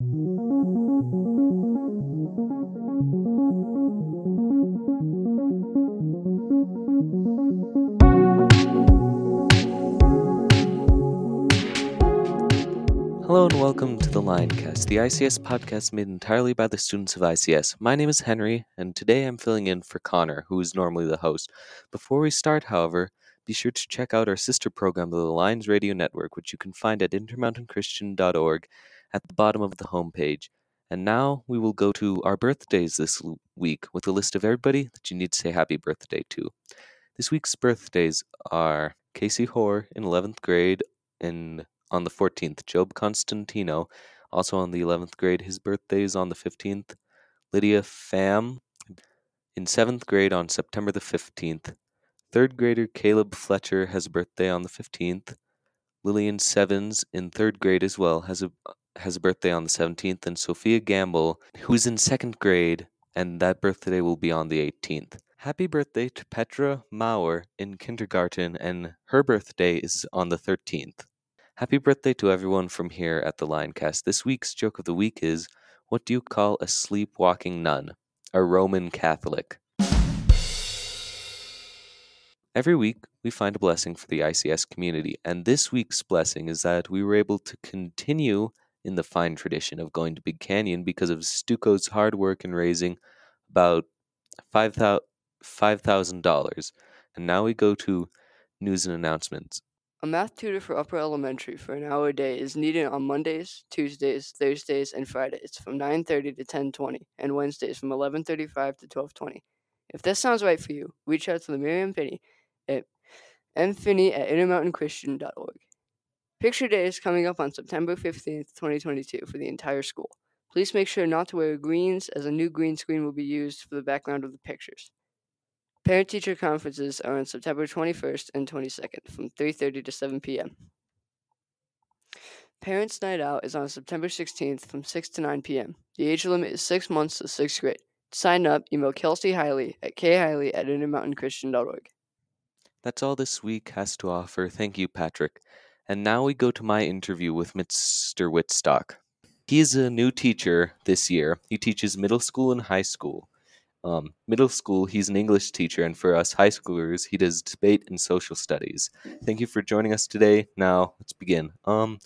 Hello and welcome to the Lioncast, the ICS podcast made entirely by the students of ICS. My name is Henry, and today I'm filling in for Connor, who is normally the host. Before we start, however, be sure to check out our sister program, the Lions Radio Network, which you can find at intermountainchristian.org at the bottom of the homepage. And now we will go to our birthdays this week with a list of everybody that you need to say happy birthday to. This week's birthdays are Casey Hoare in 11th grade in on the 14th, Job Constantino also on the 11th grade. His birthday is on the 15th. Lydia Pham in 7th grade on September the 15th. Third grader Caleb Fletcher has a birthday on the 15th. Lillian Sevens in third grade as well has a has a birthday on the 17th, and Sophia Gamble, who's in second grade, and that birthday will be on the 18th. Happy birthday to Petra Mauer in kindergarten, and her birthday is on the 13th. Happy birthday to everyone from here at the Lioncast. This week's joke of the week is What do you call a sleepwalking nun? A Roman Catholic. Every week, we find a blessing for the ICS community, and this week's blessing is that we were able to continue in the fine tradition of going to Big Canyon because of Stuco's hard work in raising about $5,000. And now we go to news and announcements. A math tutor for upper elementary for an hour a day is needed on Mondays, Tuesdays, Thursdays, and Fridays from 9:30 to 10:20 and Wednesdays from 11:35 to 12:20. If this sounds right for you, reach out to the Miriam Finney at mfinney at intermountainchristian.org. Picture Day is coming up on September 15th, 2022 for the entire school. Please make sure not to wear greens as a new green screen will be used for the background of the pictures. Parent teacher conferences are on September 21st and 22nd from 3:30 to 7 p.m. Parents Night Out is on September 16th from 6 to 9 p.m. The age limit is 6 months to 6th grade. To sign up, email Kelsey Hiley at khiley at intermountainchristian.org. That's all this week has to offer. Thank you, Patrick. And now we go to my interview with Mr. Whitstock. He is a new teacher this year. He teaches middle school and high school. Um, middle school, he's an English teacher, and for us high schoolers, he does debate and social studies. Thank you for joining us today. Now, let's begin. Um,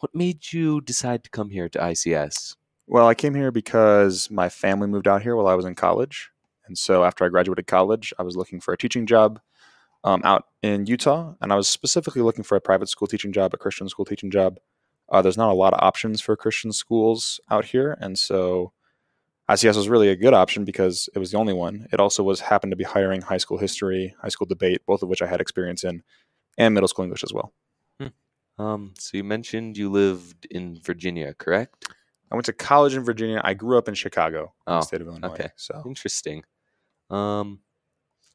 what made you decide to come here to ICS? Well, I came here because my family moved out here while I was in college. And so after I graduated college, I was looking for a teaching job um, out in Utah. And I was specifically looking for a private school teaching job, a Christian school teaching job. Uh, there's not a lot of options for Christian schools out here. And so ICS was really a good option because it was the only one. It also was happened to be hiring high school history, high school debate, both of which I had experience in, and middle school English as well. Um, so you mentioned you lived in Virginia, correct? I went to college in Virginia. I grew up in Chicago, in Oh, the state of Illinois. okay. So Interesting. Um,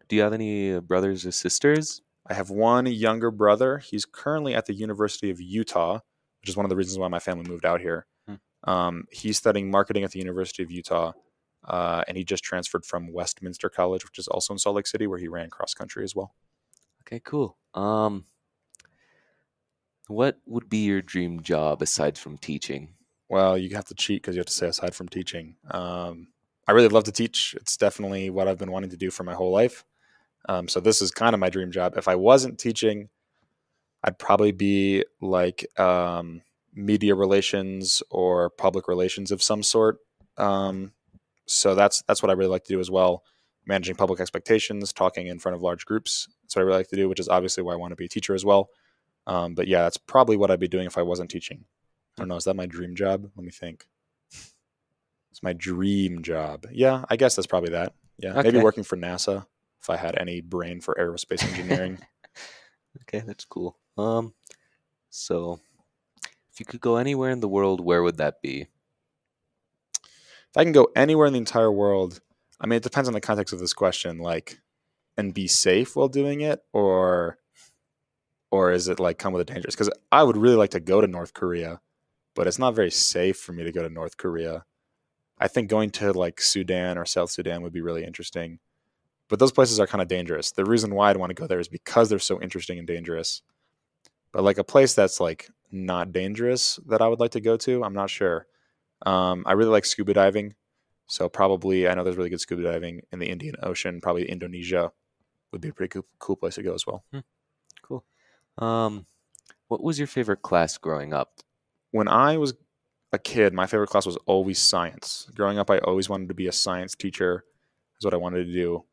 do you have any brothers or sisters? I have one younger brother. He's currently at the University of Utah, which is one of the reasons why my family moved out here. Hmm. Um, he's studying marketing at the University of Utah, uh, and he just transferred from Westminster College, which is also in Salt Lake City, where he ran cross country as well. Okay, cool. Um, what would be your dream job aside from teaching? Well, you have to cheat because you have to say aside from teaching. Um, I really love to teach. It's definitely what I've been wanting to do for my whole life. Um, so this is kind of my dream job. If I wasn't teaching, I'd probably be like um, media relations or public relations of some sort. Um, so that's that's what I really like to do as well. Managing public expectations, talking in front of large groups. That's what I really like to do, which is obviously why I want to be a teacher as well. Um, but yeah, that's probably what I'd be doing if I wasn't teaching. I don't know. Is that my dream job? Let me think. It's my dream job. Yeah, I guess that's probably that. Yeah, maybe working for NASA if I had any brain for aerospace engineering. Okay, that's cool. Um, so if you could go anywhere in the world, where would that be? if I can go anywhere in the entire world, I mean, it depends on the context of this question. Like, and be safe while doing it, or, or is it like come with a dangerous? Because I would really like to go to North Korea, but it's not very safe for me to go to North Korea. I think going to like Sudan or South Sudan would be really interesting, but those places are kind of dangerous. The reason why I'd want to go there is because they're so interesting and dangerous. But like a place that's like not dangerous that I would like to go to, I'm not sure. Um, I really like scuba diving. So probably, I know there's really good scuba diving in the Indian Ocean. Probably Indonesia would be a pretty cool, cool place to go as well. Cool. Um, what was your favorite class growing up? When I was a kid, my favorite class was always science. Growing up, I always wanted to be a science teacher. Is what I wanted to do.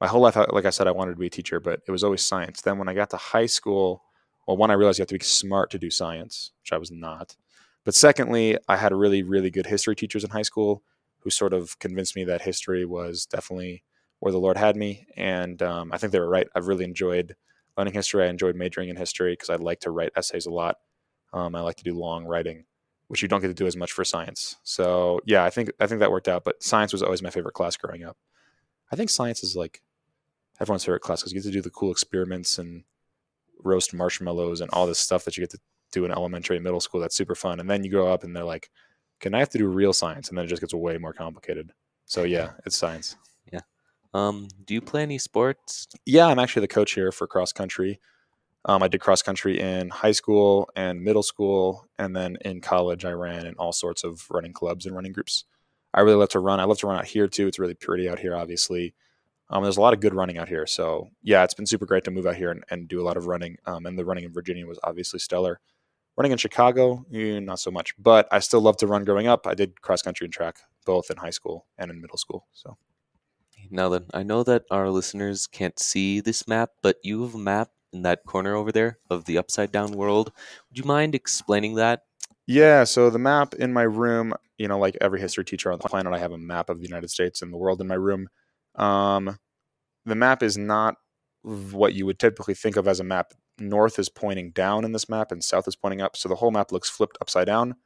My whole life, like I said, I wanted to be a teacher, but it was always science. Then when I got to high school, well, one, I realized you have to be smart to do science, which I was not. But secondly, I had really, really good history teachers in high school who sort of convinced me that history was definitely where the Lord had me. And um, I think they were right. I've really enjoyed learning history. I enjoyed majoring in history because I like to write essays a lot. Um, I like to do long writing, which you don't get to do as much for science. So yeah, I think I think that worked out. But science was always my favorite class growing up. I think science is like everyone's favorite class because you get to do the cool experiments and roast marshmallows and all this stuff that you get to do in elementary and middle school. That's super fun. And then you grow up and they're like, can I have to do real science? And then it just gets way more complicated. So yeah, it's science. Yeah. Um, do you play any sports? Yeah, I'm actually the coach here for cross country. Um, I did cross country in high school and middle school, and then in college, I ran in all sorts of running clubs and running groups. I really love to run. I love to run out here too. It's really pretty out here, obviously. Um, there's a lot of good running out here. So yeah, it's been super great to move out here and, and do a lot of running. Um, and the running in Virginia was obviously stellar. Running in Chicago, eh, not so much, but I still love to run growing up. I did cross country and track both in high school and in middle school. So Now then, I know that our listeners can't see this map, but you have a map in that corner over there of the upside down world. Would you mind explaining that? Yeah, so the map in my room, you know, like every history teacher on the planet, I have a map of the United States and the world in my room. Um, the map is not what you would typically think of as a map. North is pointing down in this map and south is pointing up. So the whole map looks flipped upside down,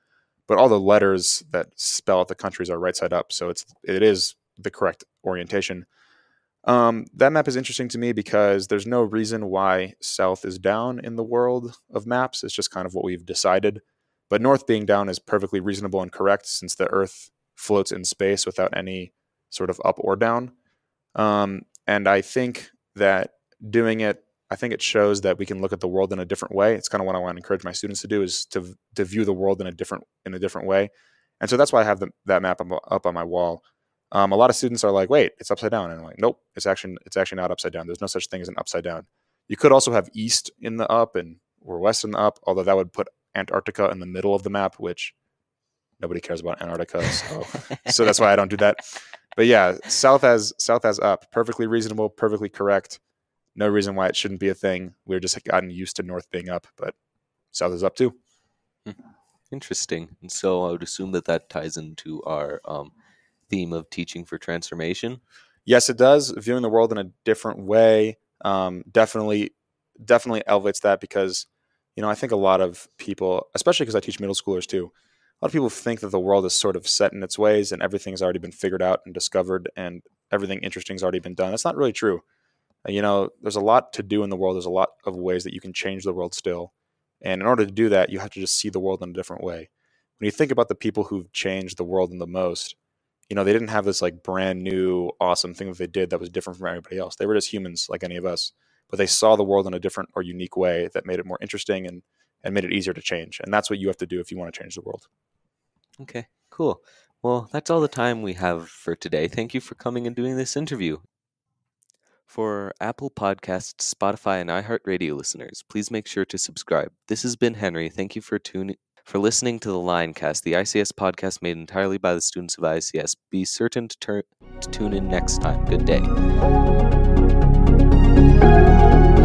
but all the letters that spell out the countries are right side up. So it's it is the correct orientation. Um, that map is interesting to me because there's no reason why south is down in the world of maps. It's just kind of what we've decided. But north being down is perfectly reasonable and correct since the Earth floats in space without any sort of up or down. Um, and I think that doing it, I think it shows that we can look at the world in a different way. It's kind of what I want to encourage my students to do is to to view the world in a different in a different way. And so that's why I have the, that map up, on my wall. Um, a lot of students are like, "Wait, it's upside down," and I'm like, "Nope, it's actually it's actually not upside down. There's no such thing as an upside down. You could also have east in the up and or west in the up, although that would put Antarctica in the middle of the map, which nobody cares about Antarctica. So, so that's why I don't do that. But yeah, south as south as up, perfectly reasonable, perfectly correct. No reason why it shouldn't be a thing. We're just gotten used to north being up, but south is up too. Interesting. And so I would assume that that ties into our um, theme of teaching for transformation. Yes, it does. Viewing the world in a different way um, definitely definitely elevates that because you know I think a lot of people, especially because I teach middle schoolers too, a lot of people think that the world is sort of set in its ways and everything's already been figured out and discovered and everything interesting's already been done. That's not really true. Uh, You know, there's a lot to do in the world. There's a lot of ways that you can change the world still. And in order to do that, you have to just see the world in a different way. When you think about the people who've changed the world in the most, you know, they didn't have this like brand new awesome thing that they did that was different from everybody else. They were just humans like any of us, but they saw the world in a different or unique way that made it more interesting and and made it easier to change. And that's what you have to do if you want to change the world. Okay, cool. Well, that's all the time we have for today. Thank you for coming and doing this interview. For Apple Podcasts, Spotify, and iHeartRadio listeners, please make sure to subscribe. This has been Henry. Thank you for tuning for listening to the Lioncast, the ICS podcast made entirely by the students of ICS. Be certain to, tur- to tune in next time. Good day thank you